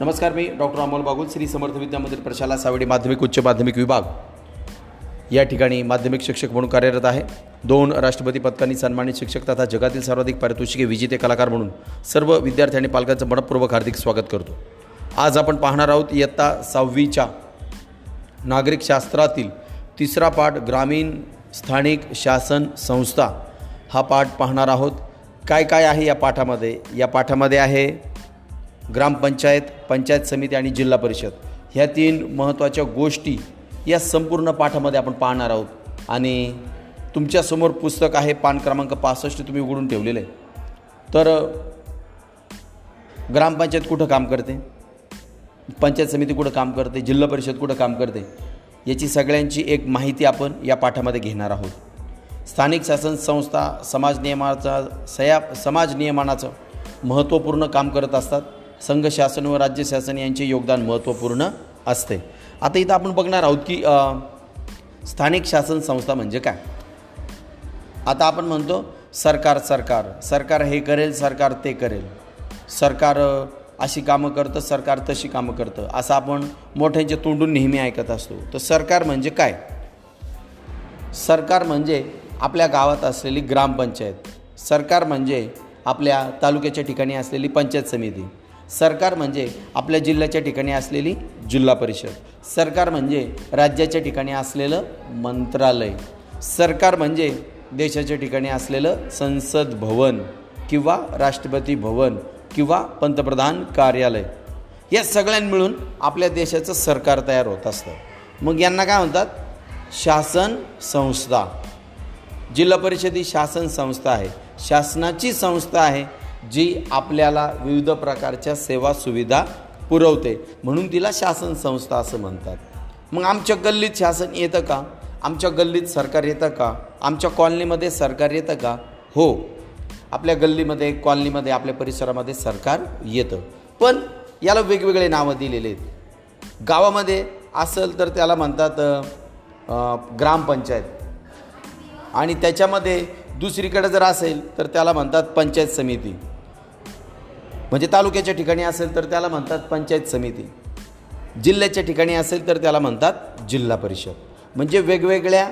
नमस्कार मी डॉक्टर अमोल बागुल श्री समर्थ विद्या मंदिर प्रशाला सावडी माध्यमिक उच्च माध्यमिक विभाग. या ठिकाणी माध्यमिक शिक्षक म्हणून कार्यरत आहे. दोन राष्ट्रपती पदकांनी सन्मानित शिक्षक तथा जगातील सर्वाधिक पारितोषिके विजेते कलाकार म्हणून सर्व विद्यार्थी आणि पालकांचं मनपूर्वक हार्दिक स्वागत करतो. आज आपण पाहणार आहोत इयत्ता सहावीच्या नागरिक शास्त्रातील तिसरा पाठ ग्रामीण स्थानिक शासन संस्था. हा पाठ पाहणार आहोत. काय काय आहे या पाठामध्ये? या पाठामध्ये आहे ग्रामपंचायत पंचायत समिती आणि जिल्हा परिषद ह्या तीन महत्त्वाच्या गोष्टी या संपूर्ण पाठामध्ये आपण पाहणार आहोत. आणि तुमच्यासमोर पुस्तक आहे पान क्रमांक पासष्ट तुम्ही उघडून ठेवलेलं आहे. तर ग्रामपंचायत कुठं काम करते? पंचायत समिती कुठं काम करते? जिल्हा परिषद कुठं काम करते? याची सगळ्यांची एक माहिती आपण या पाठामध्ये घेणार आहोत. स्थानिक शासन संस्था समाज नियमाचा सया समाज नियमनाचं महत्त्वपूर्ण काम करत असतात. संघ शासन व राज्य शासन यांचे योगदान महत्त्वपूर्ण असते. आता इथं आपण बघणार आहोत की स्थानिक शासन संस्था म्हणजे काय? आता आपण म्हणतो सरकार सरकार. सरकार हे करेल सरकार ते करेल. सरकार अशी कामं करतं सरकार तशी कामं करतं. असं आपण मोठ्यांच्या तोंडून नेहमी ऐकत असतो. तर सरकार म्हणजे काय? सरकार म्हणजे आपल्या गावात असलेली ग्रामपंचायत. सरकार म्हणजे आपल्या तालुक्याच्या ठिकाणी असलेली पंचायत समिती. सरकार म्हणजे आपल्या जिल्ह्याच्या ठिकाणी असलेली जिल्हा परिषद. सरकार म्हणजे राज्याच्या ठिकाणी असलेलं मंत्रालय. सरकार म्हणजे देशाच्या ठिकाणी असलेलं संसद भवन किंवा राष्ट्रपती भवन किंवा पंतप्रधान कार्यालय. या सगळ्यां मिळून आपल्या देशाचं सरकार तयार होत असतं. मग यांना काय म्हणतात? शासन संस्था. जिल्हा परिषद ही शासन संस्था आहे. शासनाची संस्था आहे. जी आपल्याला विविध प्रकारच्या सेवा सुविधा पुरवते. म्हणून तिला शासन संस्था असं म्हणतात. मग आमच्या गल्लीत शासन येतं का? आमच्या गल्लीत सरकार येतं का? आमच्या कॉलनीमध्ये सरकार येतं का? हो. आपल्या गल्लीमध्ये कॉलनीमध्ये आपल्या परिसरामध्ये सरकार येतं. पण याला वेगवेगळे नावं दिलेले आहेत. गावामध्ये असेल तर त्याला म्हणतात ग्रामपंचायत. आणि त्याच्यामध्ये दुसरीकडे जर असेल तर त्याला म्हणतात पंचायत समिती. म्हणजे तालुक्याच्या ठिकाणी असेल तर त्याला म्हणतात पंचायत समिती. जिल्ह्याच्या ठिकाणी असेल तर त्याला म्हणतात जिल्हा परिषद. म्हणजे वेगवेगळ्या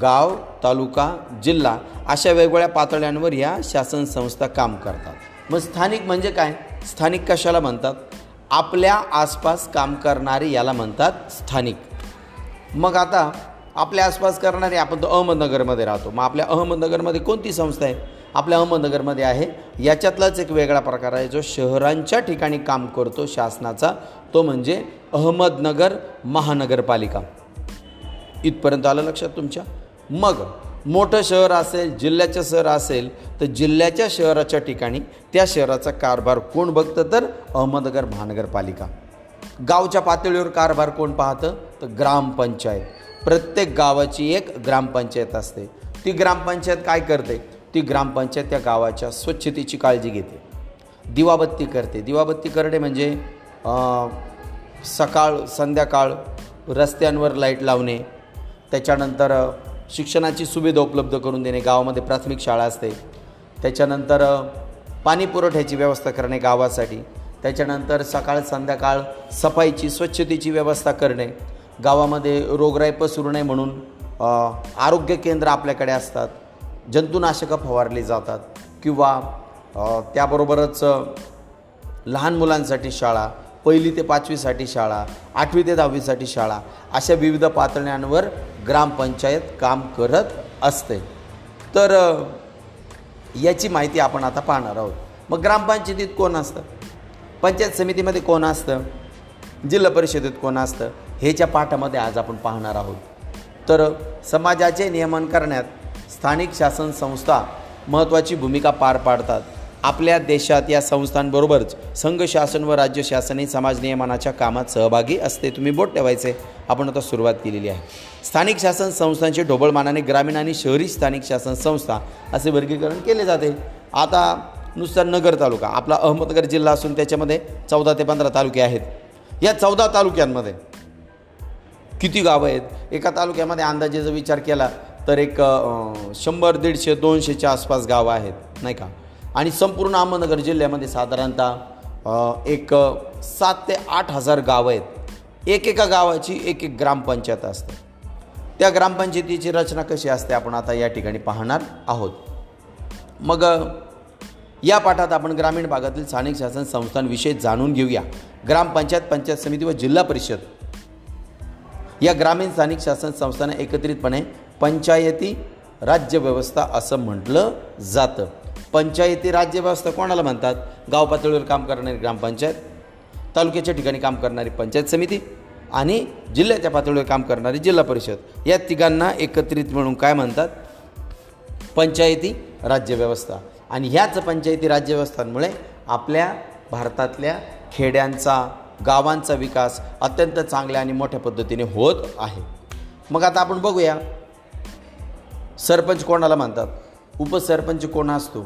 गाव तालुका जिल्हा अशा वेगवेगळ्या पातळ्यांवर ह्या शासन संस्था काम करतात. मग स्थानिक म्हणजे काय? स्थानिक कशाला म्हणतात? आपल्या आसपास काम करणारे याला म्हणतात स्थानिक. मग आता आपल्या आसपास करणारे आपण तर अहमदनगरमध्ये राहतो. मग आपल्या अहमदनगरमध्ये कोणती संस्था आहे? आपल्या अहमदनगरमध्ये आहे. याच्यातलाच एक वेगळा प्रकार आहे जो शहरांच्या ठिकाणी काम करतो शासनाचा. तो म्हणजे अहमदनगर महानगरपालिका. इथपर्यंत आलं लक्षात तुमच्या? मग मोठं शहर असेल जिल्ह्याचं शहर असेल तर जिल्ह्याच्या शहराच्या ठिकाणी त्या शहराचा कारभार कोण बघतं तर? अहमदनगर महानगरपालिका. गावच्या पातळीवर कारभार कोण पाहतं? तर ग्रामपंचायत. प्रत्येक गावाची एक ग्रामपंचायत असते. ती ग्रामपंचायत काय करते? ती ग्रामपंचायत त्या गावाच्या स्वच्छतेची काळजी घेते. दिवाबत्ती करते. दिवाबत्ती करणे म्हणजे सकाळ संध्याकाळ रस्त्यांवर लाइट लावणे त्याच्यानंतर शिक्षणाची सुविधा उपलब्ध करून देणे गावामध्ये प्राथमिक शाळा असते. त्याच्यानंतर पाणी पुरवठ्याची व्यवस्था करणे गावासाठी. त्याच्यानंतर सकाळ संध्याकाळ सफाईची स्वच्छतेची व्यवस्था करणे. गावामध्ये रोगराई पसरू नये म्हणून आरोग्य केंद्र आपल्याकडे असतात जंतुनाशकं फवारली जातात किंवा त्याबरोबरच लहान मुलांसाठी शाळा पहिली ते पाचवीसाठी शाळा आठवी ते दहावीसाठी शाळा अशा विविध पातळ्यांवर ग्रामपंचायत काम करत असते. तर याची माहिती आपण आता पाहणार आहोत. मग ग्रामपंचायतीत कोण असतं? पंचायत समितीमध्ये कोण असतं? जिल्हा परिषदेत कोण असतं? ह्याच्या पाठामध्ये आज आपण पाहणार आहोत. तर समाजाचे नियमन करण्यात स्थानिक शासन संस्था महत्त्वाची भूमिका पार पाडतात. आपल्या देशात या संस्थांबरोबरच संघ शासन व राज्य शासनही समाज नियमनाच्या कामात सहभागी असते तुम्ही बोट ठेवायचे. आपण आता सुरुवात केलेली आहे. स्थानिक शासन संस्थांचे ढोबळमानाने ग्रामीण आणि शहरी स्थानिक शासन संस्था असे वर्गीकरण केले जाते. आता नुसता नगर तालुका आपला अहमदनगर जिल्हा असून त्याच्यामध्ये चौदा ते पंधरा तालुके आहेत. या चौदा तालुक्यांमध्ये किती गावं आहेत? एका तालुक्यामध्ये अंदाजे जर विचार केला तर एक शंभर दीडशे दोनशेच्या आसपास गावं आहेत नाही का? आणि संपूर्ण अहमदनगर जिल्ह्यामध्ये साधारणतः एक सात ते आठ हजार गावं आहेत. एकेका गावाची एक एक ग्रामपंचायत असते. त्या ग्रामपंचायतीची रचना कशी असते आपण आता या ठिकाणी पाहणार आहोत. मग या पाठात आपण ग्रामीण भागातील स्थानिक शासन संस्थांविषयी जाणून घेऊया. ग्रामपंचायत पंचायत समिती व जिल्हा परिषद या ग्रामीण स्थानिक शासन संस्थांना एकत्रितपणे पंचायती राज्यव्यवस्था असं म्हटलं जातं. पंचायती राज्यव्यवस्था कोणाला म्हणतात? गाव पातळीवर काम करणारी ग्रामपंचायत तालुक्याच्या ठिकाणी काम करणारी पंचायत समिती आणि जिल्ह्याच्या पातळीवर काम करणारी जिल्हा परिषद. या तिघांना एकत्रित म्हणून काय म्हणतात? पंचायती राज्यव्यवस्था आणि ह्याच पंचायती राज्यव्यवस्थांमुळे आपल्या भारतातल्या खेड्यांचा गावांचा विकास अत्यंत चांगल्या आणि मोठ्या पद्धतीने होत आहे. मग आता आपण बघूया. सरपंच कोणाला म्हणतात? उपसरपंच कोण असतो?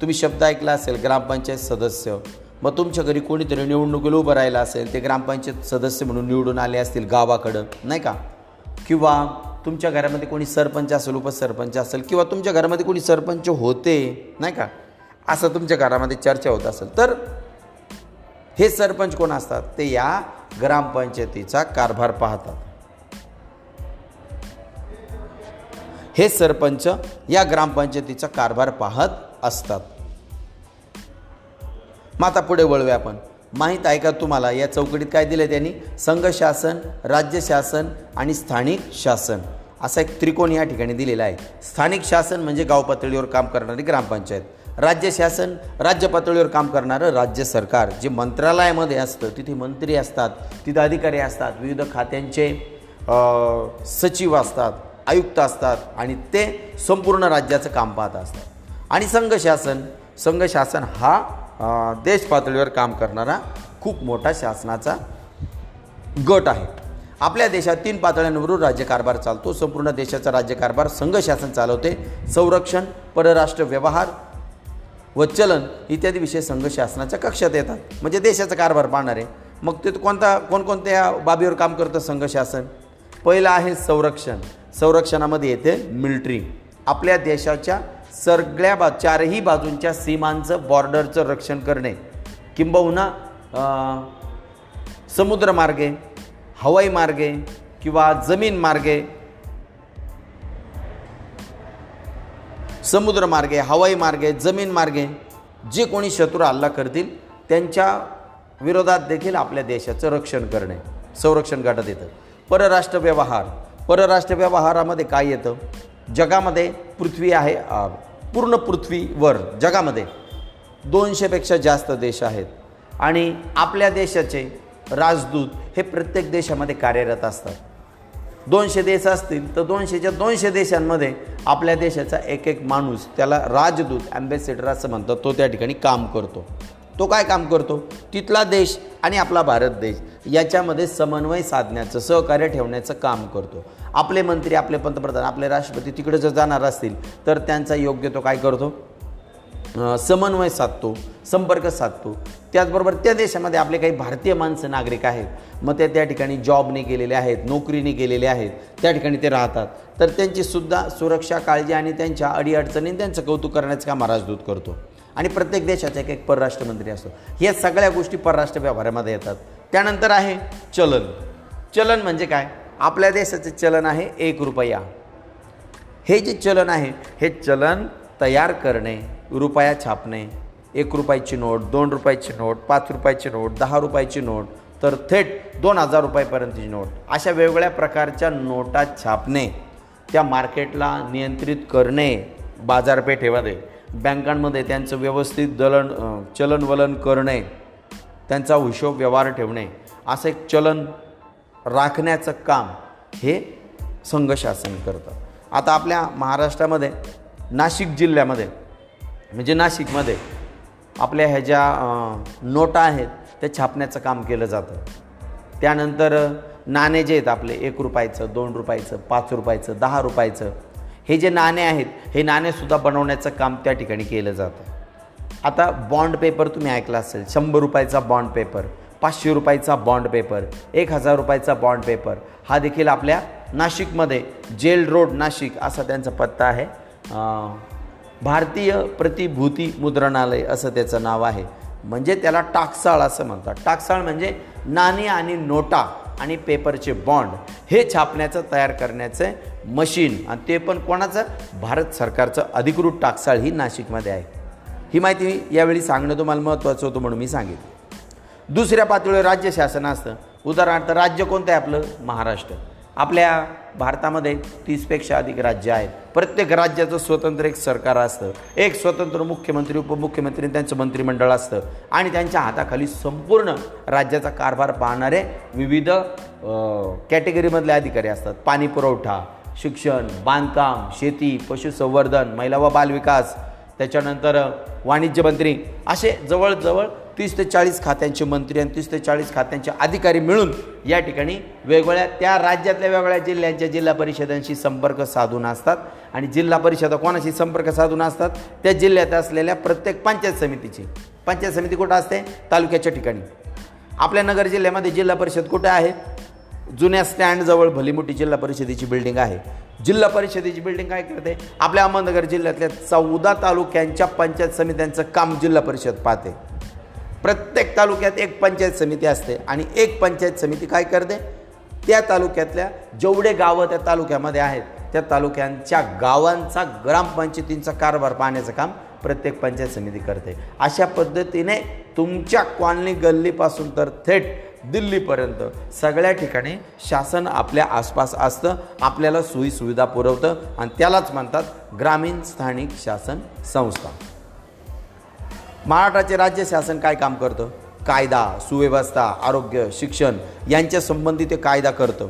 तुम्ही शब्द ऐकला असेल ग्रामपंचायत सदस्य. मग तुमच्या घरी कोणीतरी निवडणुकीला उभं राहिलं असेल ते ग्रामपंचायत सदस्य म्हणून निवडून आले असतील गावाकडं नाही का? किंवा तुमच्या घरामध्ये कोणी सरपंच असेल उपसरपंच असेल किंवा तुमच्या घरामध्ये कोणी सरपंच होते नाही का? असं तुमच्या घरामध्ये चर्चा होत असेल. तर हे सरपंच कोण असतात? ते या ग्रामपंचायतीचा कारभार पाहतात. हे सरपंच या ग्रामपंचायतीचा कारभार पाहत असतात. मग आता पुढे वळूया आपण. माहीत आहे का तुम्हाला? या चौकटीत काय दिलं त्यांनी? संघ शासन राज्य शासन आणि स्थानिक शासन. असा एक त्रिकोण या ठिकाणी दिलेला आहे. स्थानिक शासन म्हणजे गाव पातळीवर काम करणारी ग्रामपंचायत. राज्य शासन राज्य पातळीवर काम करणारं राज्य सरकार जे मंत्रालयामध्ये असतं तिथे मंत्री असतात तिथे अधिकारी असतात विविध खात्यांचे सचिव असतात आयुक्त असतात आणि ते संपूर्ण राज्याचं काम पाहत असतात. आणि संघ शासन संघ शासन हा देश पातळीवर काम करणारा खूप मोठा शासनाचा गट आहे. आपल्या देशात तीन पातळ्यांवरून राज्यकारभार चालतो. संपूर्ण देशाचा राज्यकारभार संघ शासन चालवते. संरक्षण परराष्ट्र व्यवहार व चलन इत्यादी विषय संघ शासनाच्या कक्षात येतात. म्हणजे देशाचा कारभार पाहणार. आहे मग ते कोणता कोणकोणत्या बाबीवर काम करतं संघ शासन? पहिलं आहे संरक्षण. संरक्षणामध्ये येते मिल्ट्री आपल्या देशाच्या सगळ्या बा चारही बाजूंच्या सीमांचं बॉर्डरचं रक्षण करणे. किंबहुना समुद्रमार्गे हवाई मार्गे किंवा जमीन मार्गे समुद्रमार्गे हवाई मार्गे जमीन मार्गे जे कोणी शत्रू हल्ला करतील त्यांच्या विरोधात देखील आपल्या देशाचं रक्षण करणे संरक्षण गटात येतं. परराष्ट्र व्यवहार परराष्ट्र व्यवहारामध्ये काय येतं? जगामध्ये पृथ्वी आहे पूर्ण पृथ्वीवर जगामध्ये दोनशेपेक्षा जास्त देश आहेत. आणि आपल्या देशाचे राजदूत हे प्रत्येक देशामध्ये कार्यरत असतात. दोनशे देश असतील तर दोनशेच्या दोनशे देशांमध्ये आपल्या देशाचा एक एक माणूस त्याला राजदूत ॲम्बेसेडर असं म्हणतात तो त्या ठिकाणी काम करतो. तो काय काम करतो? तिथला देश आणि आपला भारत देश याच्यामध्ये समन्वय साधण्याचं सहकार्य ठेवण्याचं काम करतो. आपले मंत्री आपले पंतप्रधान आपले राष्ट्रपती तिकडे जर जाणार असतील तर त्यांचा योग्य तो काय करतो? समन्वय साधतो संपर्क साधतो. त्याचबरोबर त्या देशामध्ये आपले काही भारतीय माणसं नागरिक आहेत. मग ते त्या ठिकाणी जॉबने गेलेले आहेत नोकरीने गेलेले आहेत. त्या ठिकाणी ते राहतात. तर त्यांचीसुद्धा सुरक्षा काळजी आणि त्यांच्या अडीअडचणी त्यांचं कौतुक करण्याचं काम राजदूत करतो. आणि प्रत्येक देशाचा एक एक परराष्ट्रमंत्री असतो. या सगळ्या गोष्टी परराष्ट्र व्यवहारामध्ये येतात. त्यानंतर आहे चलन. चलन म्हणजे काय? आपल्या देशाचे चलन आहे एक रुपया. हे जे चलन आहे हे चलन तयार करणे. रुपया छापणे एक रुपयाची नोट दोन रुपयाची नोट पाच रुपयाची नोट दहा रुपयाची नोट तर थेट दोन हजार रुपयापर्यंतची नोट. अशा वेगवेगळ्या प्रकारच्या नोटा छापणे त्या मार्केटला नियंत्रित करणे बाजारपेठेमध्ये बँकांमध्ये त्यांचं व्यवस्थित दलन चलनवलन करणे त्यांचा हिशोब व्यवहार ठेवणे असं एक चलन राखण्याचं काम हे संघ शासन करतं. आता आपल्या महाराष्ट्रामध्ये नाशिक जिल्ह्यामध्ये म्हणजे नाशिकमध्ये आपल्या ह्या ज्या नोटा आहेत त्या छापण्याचं काम केलं जातं. त्यानंतर नाणे जे आहेत आपले एक रुपयाचं दोन रुपयाचं पाच रुपयाचं दहा रुपयाचं हे जे नाणे आहेत हे नाणेसुद्धा बनवण्याचं काम त्या ठिकाणी केलं जातं. आता बॉन्ड पेपर तुम्ही ऐकला असेल शंभर रुपयाचा बॉन्ड पेपर पाचशे रुपयाचा बॉन्ड पेपर एक हजार रुपयाचा बॉन्ड पेपर हा देखील आपल्या नाशिकमध्ये जेल रोड नाशिक असा त्यांचा पत्ता आहे. भारतीय प्रतिभूती मुद्रणालय असं त्याचं नाव आहे. म्हणजे त्याला टाकसाळ असं म्हणतात. टाकसाळ म्हणजे नाणी आणि नोटा आणि पेपरचे बॉन्ड हे छापण्याचं तयार करण्याचं मशीन. आणि ते पण कोणाचं? भारत सरकारचं. अधिकृत टाकसाळ ही नाशिकमध्ये आहे. ही माहिती यावेळी सांगणं तुम्हाला महत्त्वाचं होतं म्हणून मी सांगितलं. दुसऱ्या पातळीवर राज्य शासन असतं. उदाहरणार्थ राज्य कोणतं आहे आपलं? महाराष्ट्र. आपल्या भारतामध्ये तीसपेक्षा अधिक राज्य आहेत. प्रत्येक राज्याचं स्वतंत्र एक सरकार असतं. एक स्वतंत्र मुख्यमंत्री उपमुख्यमंत्री त्यांचं मंत्रिमंडळ असतं. आणि त्यांच्या हाताखाली संपूर्ण राज्याचा कारभार पाहणारे विविध कॅटेगरीमधले अधिकारी असतात. पाणी पुरवठा शिक्षण बांधकाम शेती पशुसंवर्धन महिला व बालविकास त्याच्यानंतर वाणिज्य मंत्री असे जवळजवळ तीस ते चाळीस खात्यांचे मंत्री आणि तीस ते चाळीस खात्यांचे अधिकारी मिळून या ठिकाणी वेगवेगळ्या त्या राज्यातल्या वेगवेगळ्या जिल्ह्यांच्या जिल्हा परिषदांशी संपर्क साधून असतात. आणि जिल्हा परिषदा कोणाशी संपर्क साधून असतात? त्या जिल्ह्यात असलेल्या प्रत्येक पंचायत समितीची. पंचायत समिती कुठं असते? तालुक्याच्या ठिकाणी. आपल्या नगर जिल्ह्यामध्ये जिल्हा परिषद कुठे आहे? जुन्या स्टँडजवळ भली मोठी जिल्हा परिषदेची बिल्डिंग आहे. जिल्हा परिषदेची बिल्डिंग काय करते? आपल्या अहमदनगर जिल्ह्यातल्या चौदा तालुक्यांच्या पंचायत समित्यांचं काम जिल्हा परिषद पाहते. प्रत्येक तालुक्यात एक पंचायत समिती असते आणि एक पंचायत समिती काय करते? त्या तालुक्यातल्या जेवढे गावं त्या तालुक्यामध्ये आहेत त्या तालुक्यांच्या गावांचा ग्रामपंचायतींचा कारभार पाहण्याचं काम प्रत्येक पंचायत समिती करते. अशा पद्धतीने तुमच्या कॉलनी गल्लीपासून तर थेट दिल्लीपर्यंत सगळ्या ठिकाणी शासन आपल्या आसपास असतं आपल्याला सोयीसुविधा पुरवतं आणि त्यालाच म्हणतात ग्रामीण स्थानिक शासन संस्था. महाराष्ट्राचे राज्य शासन काय काम करतं? कायदा सुव्यवस्था आरोग्य शिक्षण यांच्या संबंधी ते कायदा करतं.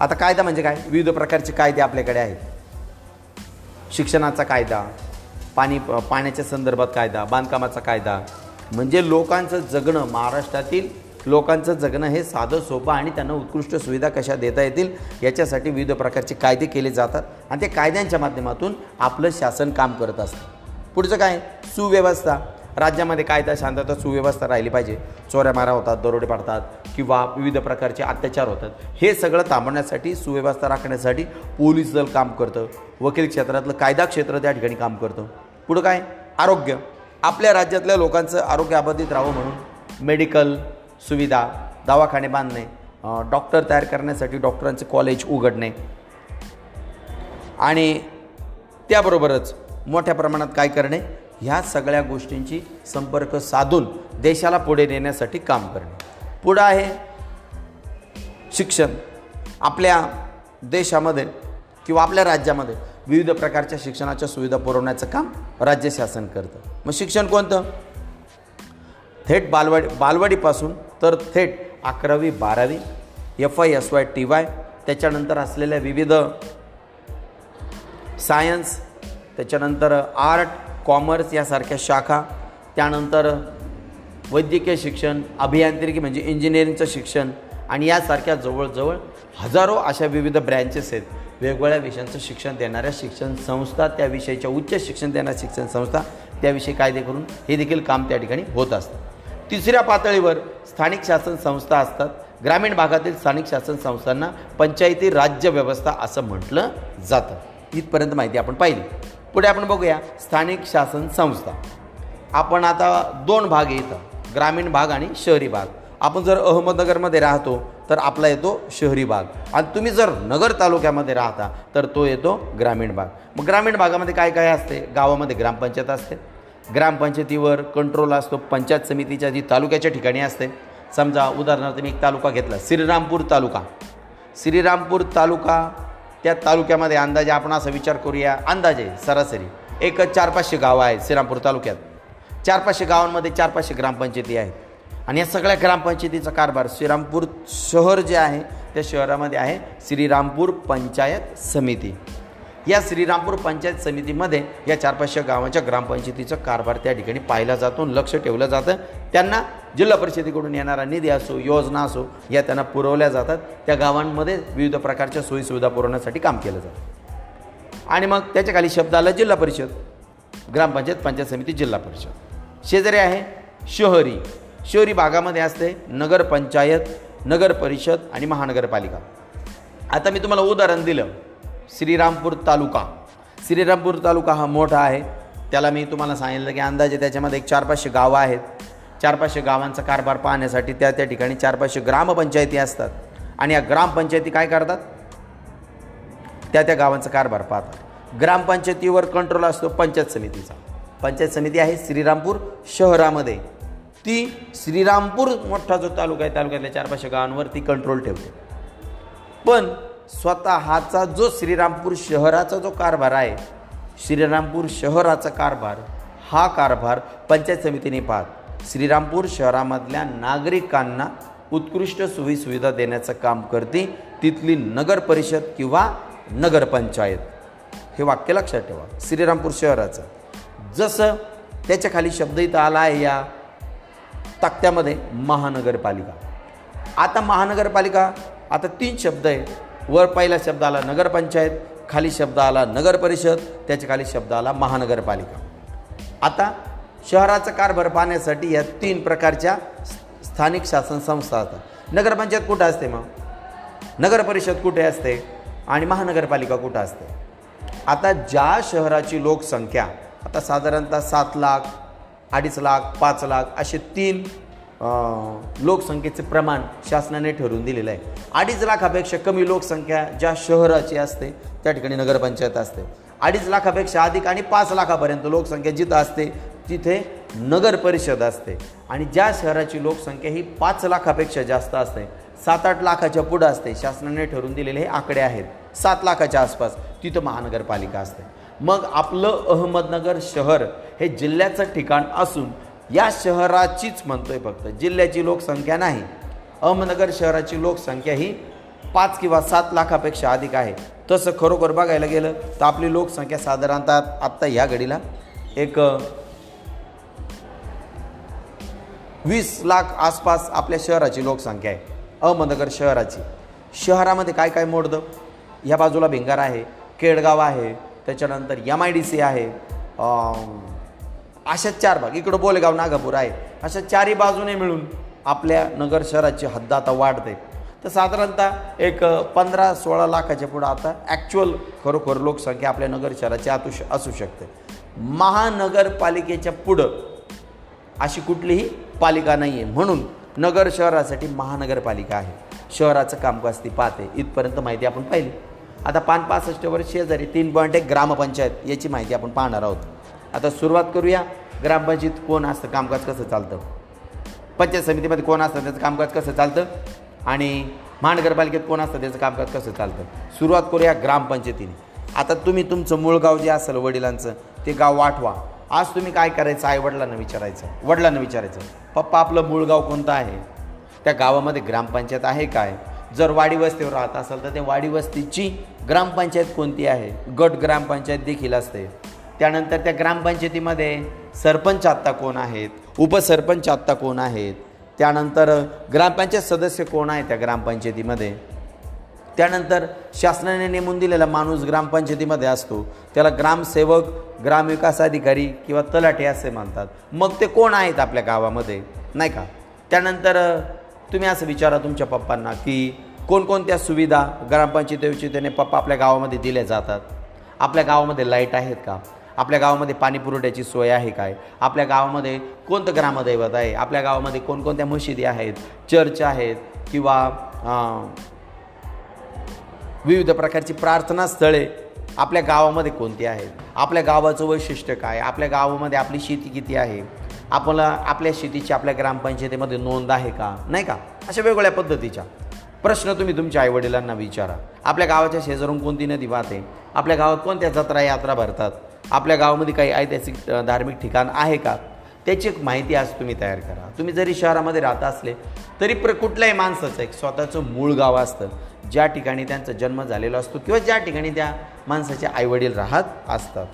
आता कायदा म्हणजे काय? विविध प्रकारचे कायदे आपल्याकडे आहेत. शिक्षणाचा कायदा पाणी पाण्याच्या संदर्भात कायदा बांधकामाचा कायदा. म्हणजे लोकांचं जगणं महाराष्ट्रातील लोकांचं जगणं हे साधं सोपं आणि त्यांना उत्कृष्ट सुविधा कशा देता येतील याच्यासाठी विविध प्रकारचे कायदे केले जातात. आणि ते कायद्यांच्या माध्यमातून आपलं शासन काम करत असतं. पुढचं काय? सुव्यवस्था. राज्यामध्ये कायदा शांतता सुव्यवस्था राहिली पाहिजे. चोऱ्या मारा होतात दरोडे पाडतात किंवा विविध प्रकारचे अत्याचार होतात. हे सगळं थांबवण्यासाठी सुव्यवस्था राखण्यासाठी पोलीस दल काम करतं. वकील क्षेत्रातलं कायदा क्षेत्र त्या ठिकाणी काम करतं. पुढं काय? आरोग्य. आपल्या राज्यातल्या लोकांचं आरोग्य अबाधित राहावं म्हणून मेडिकल सुविधा दवाखाने बांधणे डॉक्टर तयार करण्यासाठी डॉक्टरांचे कॉलेज उघडणे. आणि त्याबरोबरच मोठ्या प्रमाणात काय करणे? ह्या सगळ्या गोष्टींची संपर्क साधून देशाला पुढे नेण्यासाठी काम करणे. पुढं आहे शिक्षण. आपल्या देशामध्ये किंवा आपल्या राज्यामध्ये विविध प्रकारच्या शिक्षणाच्या सुविधा पुरवण्याचं काम राज्य शासन करतं. मग शिक्षण कोणतं? थेट बालवाडी बालवाडीपासून तर थेट अकरावी बारावी F I S Y T Y त्याच्यानंतर असलेल्या विविध सायन्स त्याच्यानंतर आर्ट कॉमर्स यासारख्या शाखा त्यानंतर वैद्यकीय शिक्षण अभियांत्रिकी म्हणजे इंजिनिअरिंगचं शिक्षण आणि यासारख्या जवळजवळ हजारो अशा विविध ब्रँचेस आहेत. वेगवेगळ्या विषयांचं शिक्षण देणाऱ्या शिक्षण संस्था त्या विषयाच्या उच्च शिक्षण देणाऱ्या शिक्षण संस्था त्याविषयी कायदे करून हे देखील काम त्या ठिकाणी होत असतं. तिसऱ्या पातळीवर स्थानिक शासन संस्था असतात. ग्रामीण भागातील स्थानिक शासन संस्थांना पंचायती राज्य व्यवस्था असं म्हटलं जातं. इथपर्यंत माहिती आपण पाहिली. पुढे आपण बघूया स्थानिक शासन संस्था. आपण आता दोन भाग येतं ग्रामीण भाग आणि शहरी भाग. आपण जर अहमदनगरमध्ये राहतो तर आपला येतो शहरी भाग. आणि तुम्ही जर नगर तालुक्यामध्ये राहता तर तो येतो ग्रामीण भाग. मग ग्रामीण भागामध्ये काय काय असते? गावामध्ये ग्रामपंचायत असते. ग्रामपंचायतीवर कंट्रोल असतो पंचायत समितीच्या जी तालुक्याच्या ठिकाणी असते. समजा उदाहरणार्थ मी एक तालुका घेतला श्रीरामपूर तालुका. श्रीरामपूर तालुका त्या तालुक्यामध्ये अंदाजे आपण असा विचार करूया. अंदाजे सरासरी. एक चार पाचशे गावं आहेत श्रीरामपूर तालुक्यात. चार पाचशे गावांमध्ये चार पाचशे ग्रामपंचायती आहेत. आणि या सगळ्या ग्रामपंचायतीचा कारभार श्रीरामपूर शहर जे आहे त्या शहरामध्ये आहे श्रीरामपूर पंचायत समिती. या श्रीरामपूर पंचायत समितीमध्ये या चार पाचशे गावांच्या ग्रामपंचायतीचा कारभार त्या ठिकाणी पाहिला जातो लक्ष ठेवलं जातं. त्यांना जिल्हा परिषदेकडून येणारा निधी असो योजना असो या त्यांना पुरवल्या जातात. त्या गावांमध्ये विविध प्रकारच्या सोयीसुविधा पुरवण्यासाठी काम केलं जातं. आणि मग त्याच्याखाली शब्द आला जिल्हा परिषद. ग्रामपंचायत पंचायत समिती जिल्हा परिषद. शेजारी आहे शहरी. शहरी भागामध्ये असते नगरपंचायत नगर परिषद आणि महानगरपालिका. आता मी तुम्हाला उदाहरण दिलं. श्रीरामपूर तालुका. श्रीरामपूर तालुका हा मोठा आहे. त्याला मी तुम्हाला सांगितलं की अंदाजे त्याच्यामध्ये एक चार पाचशे गावं आहेत. चार पाचशे गावांचा कारभार पाहण्यासाठी त्या त्या ठिकाणी चार पाचशे ग्रामपंचायती असतात. आणि या ग्रामपंचायती काय करतात? त्या त्या गावांचा कारभार पाहतात. ग्रामपंचायतीवर कंट्रोल असतो पंचायत समितीचा. पंचायत समिती आहे श्रीरामपूर शहरामध्ये. ती श्रीरामपूर मोठा जो तालुका आहे तालुक्यातल्या चार पाचशे गावांवर ती कंट्रोल ठेवते. पण स्वतःचा जो श्रीरामपूर शहराचा जो कारभार आहे श्रीरामपूर शहराचा कारभार हा कारभार पंचायत समितीने पाहत. श्रीरामपूर शहरामधल्या नागरिकांना उत्कृष्ट सोयीसुविधा देण्याचं काम करते तिथली नगर परिषद किंवा नगरपंचायत हे वाक्य लक्षात ठेवा. श्रीरामपूर शहराचं. जसं त्याच्याखाली शब्द इथं आला आहे या तक्त्यामध्ये महानगरपालिका. आता महानगरपालिका आता तीन शब्द आहे. वर पहिला शब्द आला नगरपंचायत खाली शब्द आला नगर परिषद त्याच्याखाली शब्द आला महानगरपालिका. आता शहराचा कारभार पाहण्यासाठी या तीन प्रकारच्या स्थानिक शासन संस्था असतात. नगरपंचायत कुठं असते मग? नगरपरिषद कुठे असते? आणि महानगरपालिका कुठं असते? आता ज्या शहराची लोकसंख्या आता साधारणतः सात लाख अडीच लाख पाच लाख असे तीन लोकसंख्येचे प्रमाण शासनाने ठरवून दिलेलं आहे. अडीच लाखापेक्षा कमी लोकसंख्या ज्या शहराची असते त्या ठिकाणी नगरपंचायत असते. अडीच लाखापेक्षा अधिक आणि पाच लाखापर्यंत लोकसंख्या जिथं असते तिथे नगर परिषद असते. आणि ज्या शहराची लोकसंख्या ही पाच लाखापेक्षा जास्त असते सात आठ लाखाच्या पुढं असते शासनाने ठरवून दिलेले हे आकडे आहेत. सात लाखाच्या आसपास तिथं महानगरपालिका असते. मग आपलं अहमदनगर शहर हे जिल्ह्याचं ठिकाण असून या शहराचीच म्हणतोय फक्त जिल्ह्याची लोकसंख्या नाही. अहमदनगर शहराची लोकसंख्या ही पाच किंवा सात लाखापेक्षा अधिक आहे. तसं खरोखर बघायला गेलं तर आपली लोकसंख्या साधारणतः आत्ता ह्या घडीला एक वीस लाख आसपास आपल्या शहराची लोकसंख्या आहे. अहमदनगर शहराची. शहरामध्ये काय काय मोडतं? ह्या बाजूला भिंगार आहे केडगाव आहे त्याच्यानंतर एम आय डी सी आहे अशा चार भाग. इकडं बोलेगाव नागापूर आहे. अशा चारही बाजूने मिळून आपल्या नगर शहराची हद्द आता वाढते तर साधारणतः एक पंधरा सोळा लाखाच्या पुढं आता ॲक्च्युअल खरोखर लोकसंख्या आपल्या नगर शहराची आतू श असू शकते. महानगरपालिकेच्या पुढं अशी कुठलीही पालिका नाही आहे म्हणून नगर शहरासाठी महानगरपालिका आहे. शहराचं कामकाज ती पाहते. इथपर्यंत माहिती आपण पाहिली. आता पान पासष्ट वर्ष शेजारी तीन पॉईंट एक ग्रामपंचायत याची माहिती आपण पाहणार आहोत. आता सुरुवात करूया. ग्रामपंचायत कोण असतं? कामकाज कसं चालतं? पंचायत समितीमध्ये कोण असतं? त्याचं कामकाज कसं चालतं? आणि महानगरपालिकेत कोण असतं त्याचं कामकाज कसं चालतं? सुरुवात करूया ग्रामपंचायतीने. आता तुम्ही तुमचं मूळ गाव जे असेल वडिलांचं ते गाव वाटवा आज तुम्ही काय करायचं आई वडिलांना विचारायचं? वडिलांना विचारायचं पप्पा आपलं मूळ गाव कोणतं आहे? त्या गावामध्ये ग्रामपंचायत आहे काय? जर वाडी वस्तीवर राहत असाल तर त्या वाडी वस्तीची ग्रामपंचायत कोणती आहे? गट ग्रामपंचायत देखील असते. त्यानंतर त्या ग्रामपंचायतीमध्ये सरपंच आत्ता कोण आहेत? उपसरपंच आत्ता कोण आहेत? त्यानंतर ग्रामपंचायत सदस्य कोण आहे त्या ग्रामपंचायतीमध्ये? त्यानंतर शासनाने नेमून दिलेला माणूस ग्रामपंचायतीमध्ये असतो. त्याला ग्रामसेवक ग्रामविकास अधिकारी किंवा तलाठी असे म्हणतात. मग ते कोण आहेत आपल्या गावामध्ये? नाही का? त्यानंतर तुम्ही असं विचारा तुमच्या पप्पांना की कोणकोणत्या सुविधा ग्रामपंचायतीने पप्पा आपल्या गावामध्ये दिल्या जातात? आपल्या गावामध्ये लाइट आहेत का? आपल्या गावामध्ये पाणी पुरवठ्याची सोय आहे काय? आपल्या गावामध्ये कोणतं ग्रामदैवत आहे? आपल्या गावामध्ये कोणकोणत्या मशिदी आहेत चर्च आहेत किंवा विविध प्रकारची प्रार्थना स्थळे आपल्या गावामध्ये कोणती आहेत? आपल्या गावाचं वैशिष्ट्य काय? आपल्या गावामध्ये आपली शेती किती आहे? आपला आपल्या शेतीची आपल्या ग्रामपंचायतीमध्ये नोंद आहे का? नाही का? अशा वेगवेगळ्या पद्धतीच्या. प्रश्न तुम्ही तुमच्या आईवडिलांना विचारा. आपल्या गावाच्या शेजारून कोणती नदी वाहते? आपल्या गावात कोणत्या जत्रा यात्रा भरतात? आपल्या गावामध्ये काही ऐतिहासिक धार्मिक ठिकाण आहे का? त्याची एक माहिती आज तुम्ही तयार करा. तुम्ही जरी शहरामध्ये राहत असले तरी प्र कुठल्याही माणसाचं एक स्वतःचं मूळ गाव असतं ज्या ठिकाणी त्यांचा जन्म झालेला असतो किंवा ज्या ठिकाणी त्या माणसाचे आईवडील राहत असतात.